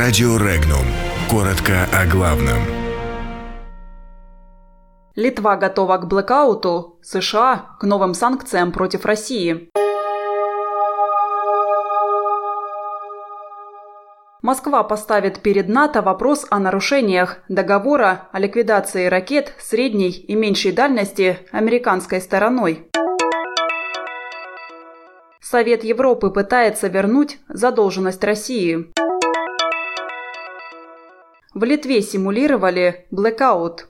Радио Регнум. Коротко о главном. Литва готова к блэкауту, США – к новым санкциям против России. Москва поставит перед НАТО вопрос о нарушениях договора о ликвидации ракет средней и меньшей дальности американской стороной. Совет Европы пытается вернуть задолженность России. В Литве симулировали блэкаут.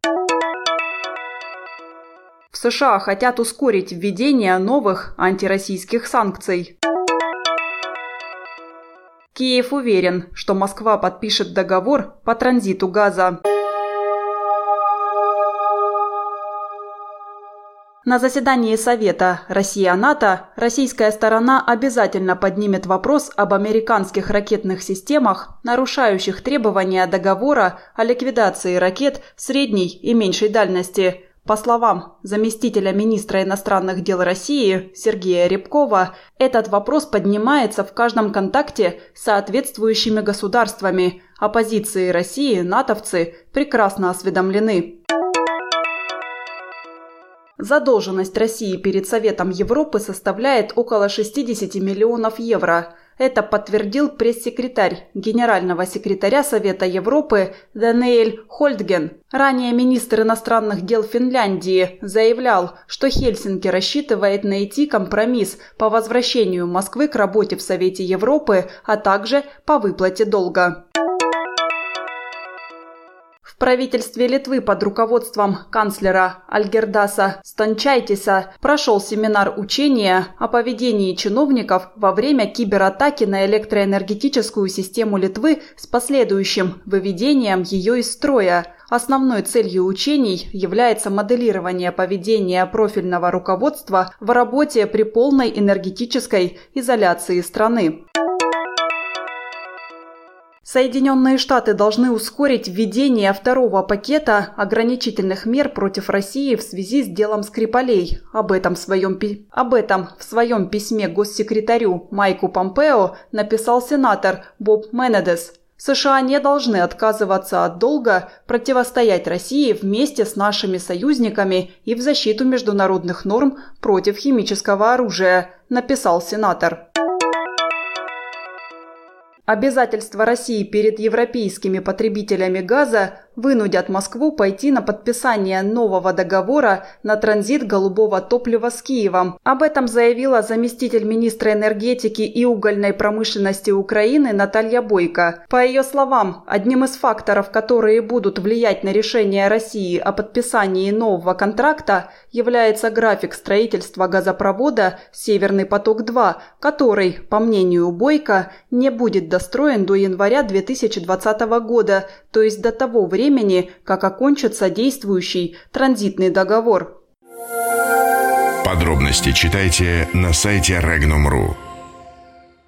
В США хотят ускорить введение новых антироссийских санкций. Киев уверен, что Москва подпишет договор по транзиту газа. На заседании Совета Россия-НАТО российская сторона обязательно поднимет вопрос об американских ракетных системах, нарушающих требования договора о ликвидации ракет средней и меньшей дальности. По словам заместителя министра иностранных дел России Сергея Рябкова, этот вопрос поднимается в каждом контакте с соответствующими государствами. Оппозиции России натовцы прекрасно осведомлены. Задолженность России перед Советом Европы составляет около 60 миллионов евро. Это подтвердил пресс-секретарь генерального секретаря Совета Европы Даниэль Хольдген. Ранее министр иностранных дел Финляндии заявлял, что Хельсинки рассчитывает найти компромисс по возвращению Москвы к работе в Совете Европы, а также по выплате долга. Правительстве Литвы под руководством канцлера Альгердаса Станчайтиса прошел семинар учения о поведении чиновников во время кибератаки на электроэнергетическую систему Литвы с последующим выведением ее из строя. Основной целью учений является моделирование поведения профильного руководства в работе при полной энергетической изоляции страны. Соединенные Штаты должны ускорить введение второго пакета ограничительных мер против России в связи с делом Скрипалей. Об этом в своем, об этом в своем письме госсекретарю Майку Помпео написал сенатор Боб Менедес. США не должны отказываться от долга противостоять России вместе с нашими союзниками и в защиту международных норм против химического оружия, написал сенатор. Обязательства России перед европейскими потребителями газа вынудят Москву пойти на подписание нового договора на транзит голубого топлива с Киевом. Об этом заявила заместитель министра энергетики и угольной промышленности Украины Наталья Бойко. По ее словам, одним из факторов, которые будут влиять на решение России о подписании нового контракта, является график строительства газопровода «Северный поток-2», который, по мнению Бойко, не будет достроен до января 2020 года, то есть до того времени, как окончится действующий транзитный договор. Подробности читайте на сайте Regnum.ru.